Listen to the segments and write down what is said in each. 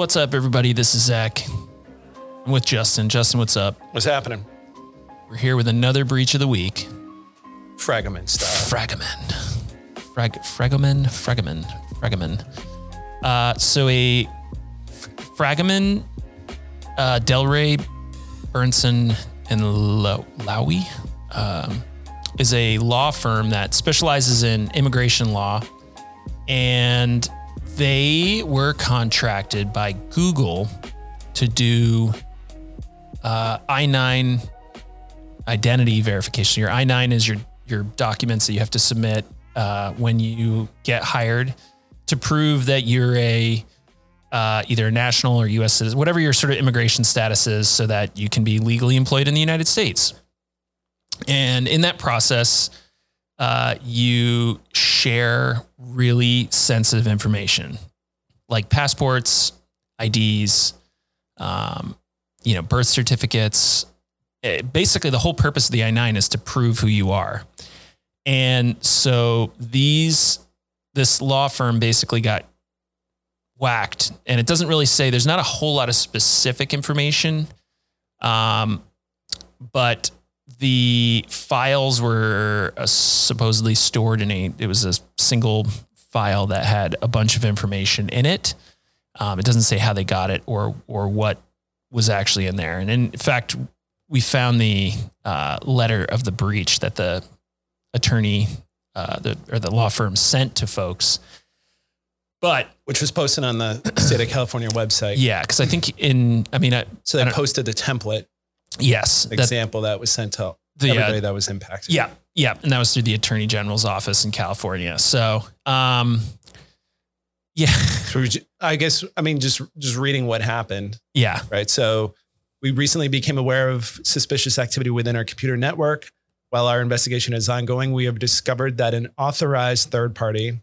What's up, everybody? This is Zach. I'm with Justin. Justin, what's up? What's happening? We're here with another breach of the week. Fragment style. Fragomen. Frag, Fragomen. Fragomen. Fragomen. Uh, so a Fragomen, uh, Delray, Bernsen, and Lo- Loewy um, is a law firm that specializes in immigration law, and they were contracted by Google to do uh, I nine identity verification. Your I nine is your your documents that you have to submit uh, when you get hired to prove that you're a uh, either a national or U.S. citizen, whatever your sort of immigration status is, so that you can be legally employed in the United States. And in that process, uh, you share really sensitive information like passports, IDs, um, you know, birth certificates. Eh, basically, the whole purpose of the I 9 is to prove who you are. And so these, this law firm basically got whacked. And it doesn't really say, there's not a whole lot of specific information. Um, but the files were uh, supposedly stored in a, it was a single file that had a bunch of information in it. Um, it doesn't say how they got it or, or what was actually in there. And in fact, we found the uh, letter of the breach that the attorney uh, the, or the law firm sent to folks. But Which was posted on the state of California website. yeah, because I think in, I mean, I, So they don't- posted the template yes, example that was sent to the, uh, everybody that was impacted. Yeah, yeah, and that was through the attorney general's office in California. So, um, yeah, So I guess, I mean, just, just reading what happened, yeah, right? So we recently became aware of suspicious activity within our computer network. While our investigation is ongoing, we have discovered that an authorized third party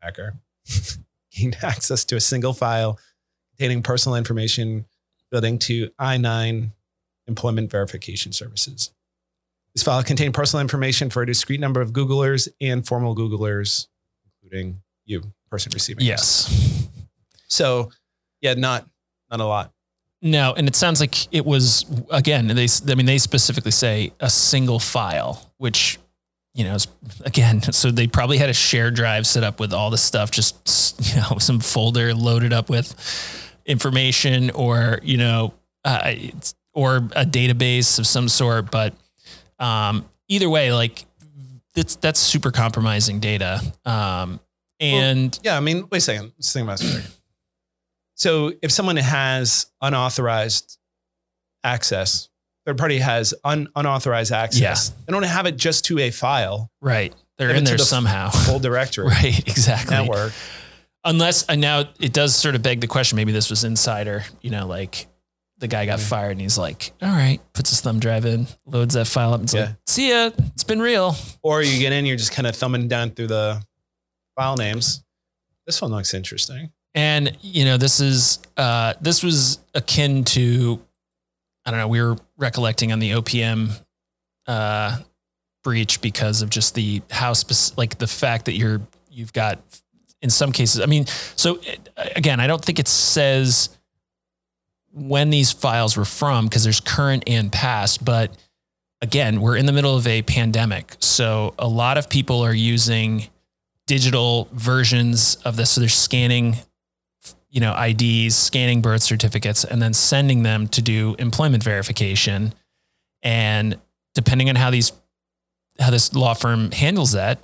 hacker gained access to a single file containing personal information relating to I 9 employment verification services. This file contained personal information for a discrete number of Googlers and formal Googlers, including you, person receiving. yes, So, yeah, not not a lot. no, and it sounds like it was again. They, I mean, they specifically say a single file, which you know, is, again, so they probably had a share drive set up with all the stuff, just you know, some folder loaded up with information, or you know, uh, it's- or a database of some sort. But um, either way, like that's that's super compromising data. Um, and Yeah, I mean, wait a second. Let's think about this. So if someone has unauthorized access, third party has un, unauthorized access, Yeah. they don't have it just to a file, right, they're Give in there the somehow. full directory right, exactly. network. Unless and now it does sort of beg the question. Maybe this was insider. You know, like the guy got Mhm. fired and he's like, "All right," puts his thumb drive in, loads that file up, and it's Yeah. like, "See ya, it's been real." Or you get in, you're just kind of thumbing down through the file names. This one looks interesting. And you know, this is uh, this was akin to I don't know. We were recollecting on the OPM uh, breach because of just the how spec- like the fact that you're you've got in some cases. I mean, so uh, again, I don't think it says when these files were from because there's current and past, but again, we're in the middle of a pandemic, so a lot of people are using digital versions of this. So they're scanning, you know, IDs, scanning birth certificates, and then sending them to do employment verification. And depending on how these, how this law firm handles that,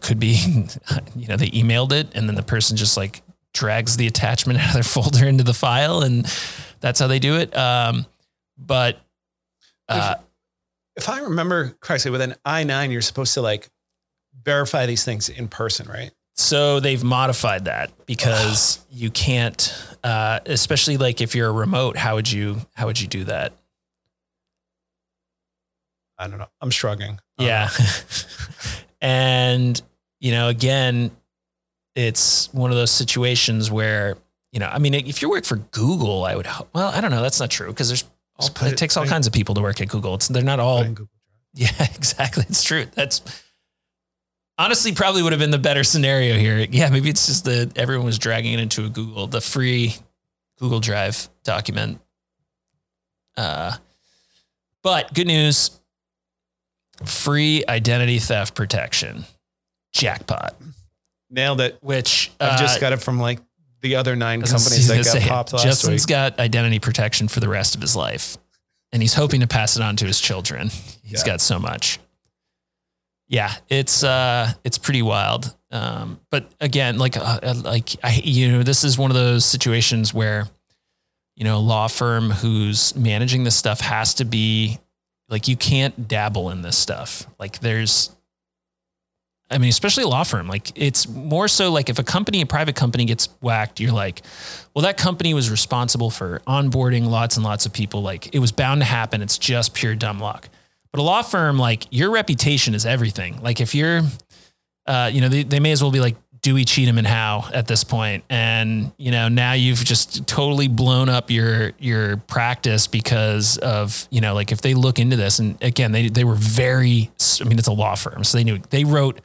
could be, you know, they emailed it, and then the person just like drags the attachment out of their folder into the file, and that's how they do it. Um, but uh, If I remember correctly, with an I 9, you're supposed to like verify these things in person, right? So they've modified that because you can't, uh, especially like if you're a remote. How would you how would you do that? I don't know. I'm shrugging. Uh, Yeah, and you know, again, it's one of those situations where you know, I mean, if you work for Google, I would. Well, I don't know. That's not true because there's. All, it takes all kinds of people to work at Google. It's they're not all put it in Google Drive. Yeah, exactly. It's true. That's honestly probably would have been the better scenario here. Yeah, maybe it's just that everyone was dragging it into a Google, the free Google Drive document. Uh, but good news free identity theft protection. Jackpot. Nailed it. Which I've just uh, got it from like the other nine I was gonna companies that got say, popped last Justin's week. got identity protection for the rest of his life, and he's hoping to pass it on to his children. He's Yeah. got so much. Yeah, it's uh, it's pretty wild. Um, but again, like uh, uh, like I, you know, this is one of those situations where, you know, a law firm who's managing this stuff has to be like you can't dabble in this stuff. Like there's I mean, especially a law firm. Like it's more so like if a company, a private company gets whacked, you're like, well, that company was responsible for onboarding lots and lots of people. Like it was bound to happen. It's just pure dumb luck. But a law firm, like your reputation is everything. Like if you're, uh, you know, they, they may as well be like Dewey, Cheatham, and Howe at this point. and you know now you've just totally blown up your your practice because of you know like if they look into this, and again they they were very, I mean it's a law firm, so they knew they wrote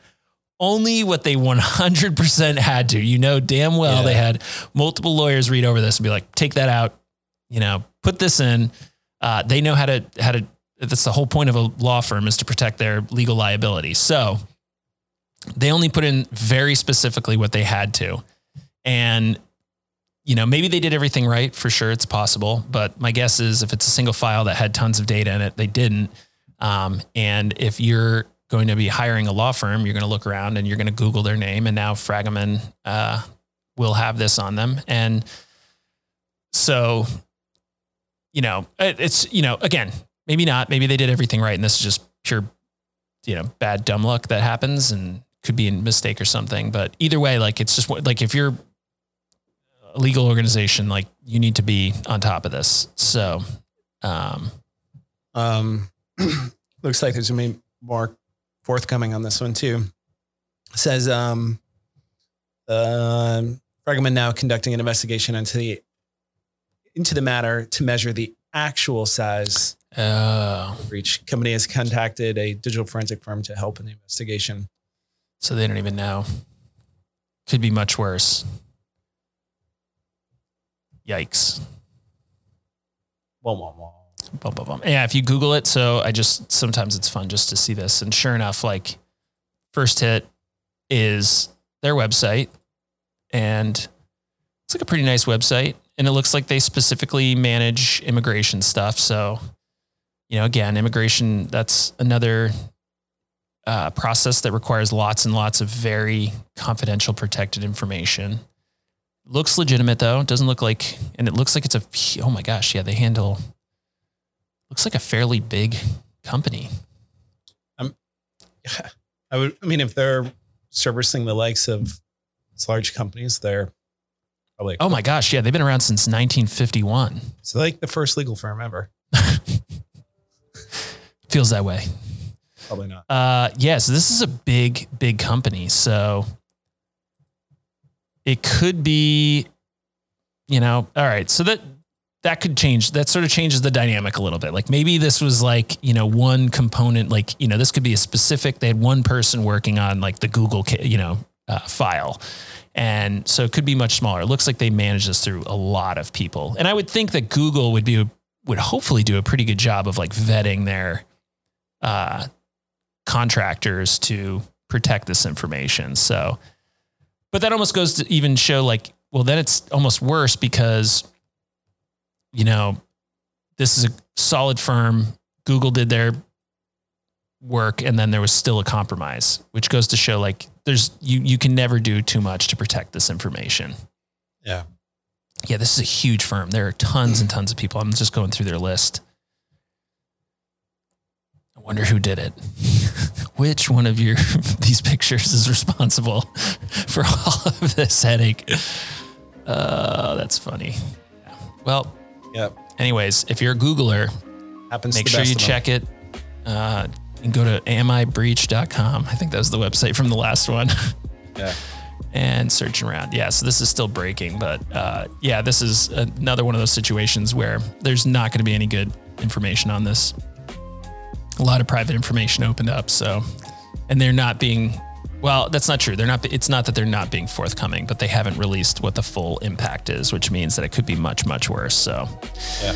only what they 100% had to. You know damn well they had multiple lawyers read over this and be like, take that out, you know, put this in. Uh, they know how to how to. That's the whole point of a law firm is to protect their legal liability. So they only put in very specifically what they had to, and you know maybe they did everything right for sure. It's possible, but my guess is if it's a single file that had tons of data in it, they didn't. Um, and if you're going to be hiring a law firm, you're going to look around and you're going to Google their name, and now Fragomen uh, will have this on them. And so, you know, it- it's you know, again, maybe not. Maybe they did everything right, and this is just pure, you know, bad dumb luck that happens, and could be a mistake or something. But either way, like it's just like if you're a legal organization, like you need to be on top of this. So, um, Um, looks like there's gonna be more forthcoming on this one too. says um, um, Fragomen now conducting an investigation into the into the matter to measure the actual size oh, of breach. Company has contacted a digital forensic firm to help in the investigation. So they don't even know. Could be much worse. Yikes. Wah, wah, wah. Bum, bum, bum. Yeah, if you Google it, so I just sometimes it's fun just to see this. And sure enough, like first hit is their website. And it's like a pretty nice website. And it looks like they specifically manage immigration stuff. So, you know, again, immigration, that's another uh, process that requires lots and lots of very confidential, protected information. Looks legitimate though. It doesn't look like, and it looks like it's a, oh my gosh, yeah, they handle, looks like a fairly big company. I would. I mean, if they're servicing the likes of large companies, they're probably Oh my gosh, yeah, they've been around since 1951. it's like the first legal firm ever. Feels that way. Probably not. Uh, yeah, so this is a big, big company. So it could be, you know, all right. So that that could change. That sort of changes the dynamic a little bit. Like maybe this was like, you know, one component. Like you know, this could be a specific. They had one person working on like the Google, you know, uh, file. And so it could be much smaller. It looks like they manage this through a lot of people. And I would think that Google would be would hopefully do a pretty good job of like vetting their uh, contractors to protect this information. So, but that almost goes to even show like, well, then it's almost worse because, you know, this is a solid firm. Google did their work and then there was still a compromise, which goes to show like there's, you, you can never do too much to protect this information. Yeah. Yeah, this is a huge firm. There are tons and tons of people. I'm just going through their list. I wonder who did it. Which one of your these pictures is responsible for all of this headache? Uh, that's funny. Yeah. Well, Yep. anyways, if you're a Googler, Happens. make sure you check it. Uh, and go to amibreach.com. I think that was the website from the last one. Yeah. and searching around. Yeah, so this is still breaking, but uh, yeah, this is another one of those situations where there's not going to be any good information on this. A lot of private information opened up, so and they're not being Well, that's not true. They're not. It's not that they're not being forthcoming, but they haven't released what the full impact is, which means that it could be much, much worse. So, Yeah.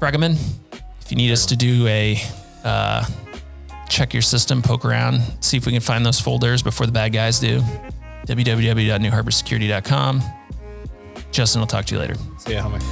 Fragomen, if you need us to do a uh, check your system, poke around, see if we can find those folders before the bad guys do. www.nuharborsecurity.com. Justin, I'll talk to you later. See ya, homie.